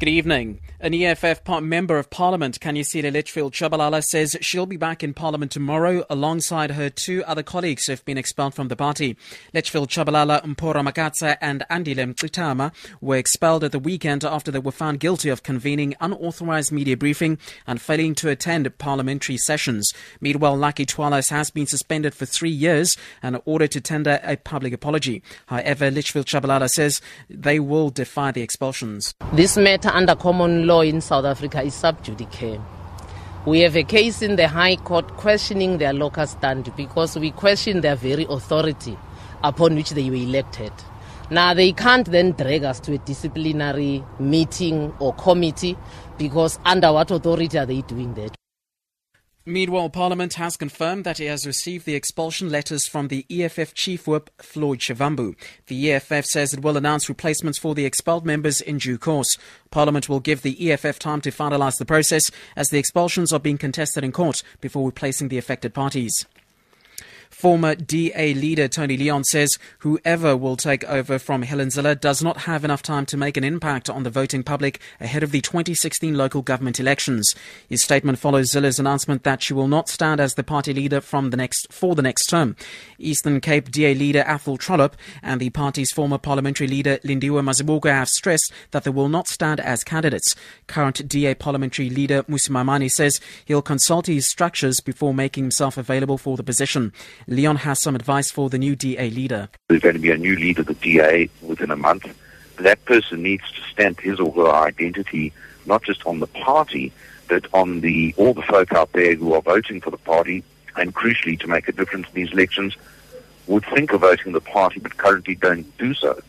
Good evening. An EFF member of Parliament, Khanyisile Litchfield Tshabalala, says she'll be back in Parliament tomorrow alongside her two other colleagues who have been expelled from the party. Litchfield Tshabalala, Mpho Ramakatsa, and Andile Mngxitama were expelled at the weekend after they were found guilty of convening unauthorized media briefing and failing to attend parliamentary sessions. Meanwhile, Lucky Twalas has been suspended for three years and ordered to tender a public apology. However, Litchfield Tshabalala says they will defy the expulsions. This matter under common law in South Africa is sub judice. We have a case in the High Court questioning their locus standi because we question their very authority upon which they were elected. Now, they can't then drag us to a disciplinary meeting or committee because under what authority are they doing that? Meanwhile, Parliament has confirmed that it has received the expulsion letters from the EFF chief whip, Floyd Shivambu. The EFF says it will announce replacements for the expelled members in due course. Parliament will give the EFF time to finalise the process as the expulsions are being contested in court before replacing the affected parties. Former DA leader Tony Leon says whoever will take over from Helen Zille does not have enough time to make an impact on the voting public ahead of the 2016 local government elections. His statement follows Zille's announcement that she will not stand as the party leader from the next for the next term. Eastern Cape DA leader Athol Trollip and the party's former parliamentary leader Lindiwe Mazibuko have stressed that they will not stand as candidates. Current DA parliamentary leader Mmusi Maimane says he'll consult his structures before making himself available for the position. Leon has some advice for the new DA leader. There's going to be a new leader, of the DA, within a month. That person needs to stamp his or her identity not just on the party, but on the all the folk out there who are voting for the party, and crucially to make a difference in these elections, would think of voting the party but currently don't do so.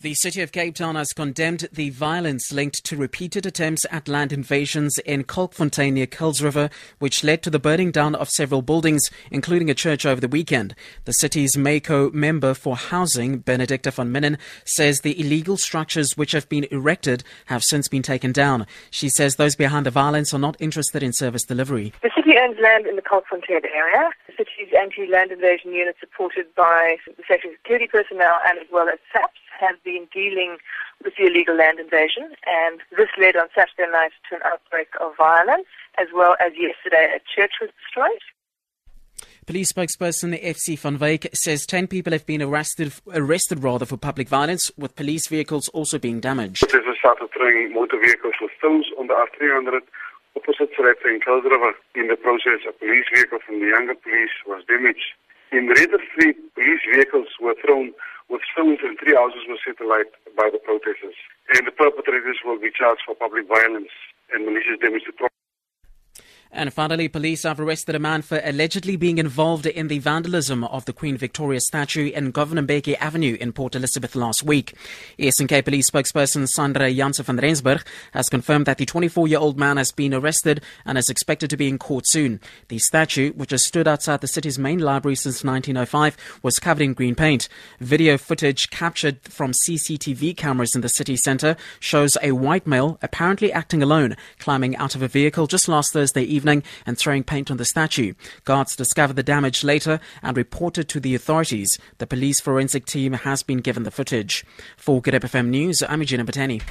The city of Cape Town has condemned the violence linked to repeated attempts at land invasions in Kalkfontein near Kuils River, which led to the burning down of several buildings, including a church over the weekend. The city's MayCo member for housing, Benedicta van Minnen, says the illegal structures which have been erected have since been taken down. She says those behind the violence are not interested in service delivery. The city owns land in the Kalkfontein area. The city's anti-land invasion unit, supported by the safety security personnel and as well as SAPS, have been dealing with the illegal land invasion, and this led on Saturday night to an outbreak of violence, as well as yesterday a church was destroyed. Police spokesperson FC van Wyk says 10 people have been arrested arrested rather for public violence with police vehicles also being damaged. Protesters started throwing motor vehicles with stones on the R300 opposite Sarepta in Kuils River. In the process, a police vehicle from the younger police was damaged. In Raider Street, police vehicles were thrown with stones and three houses were set alight by the protesters. And the perpetrators will be charged for public violence and malicious damage to property. And finally, police have arrested a man for allegedly being involved in the vandalism of the Queen Victoria statue in Govan Mbeki Avenue in Port Elizabeth last week. SNK police spokesperson Sandra Janse van Rensburg has confirmed that the 24-year-old man has been arrested and is expected to be in court soon. The statue, which has stood outside the city's main library since 1905, was covered in green paint. Video footage captured from CCTV cameras in the city centre shows a white male, apparently acting alone, climbing out of a vehicle just last Thursday evening evening and throwing paint on the statue. Guards discovered the damage later and reported to the authorities. The police forensic team has been given the footage. For Good FM News, I'm Eugenia Batani.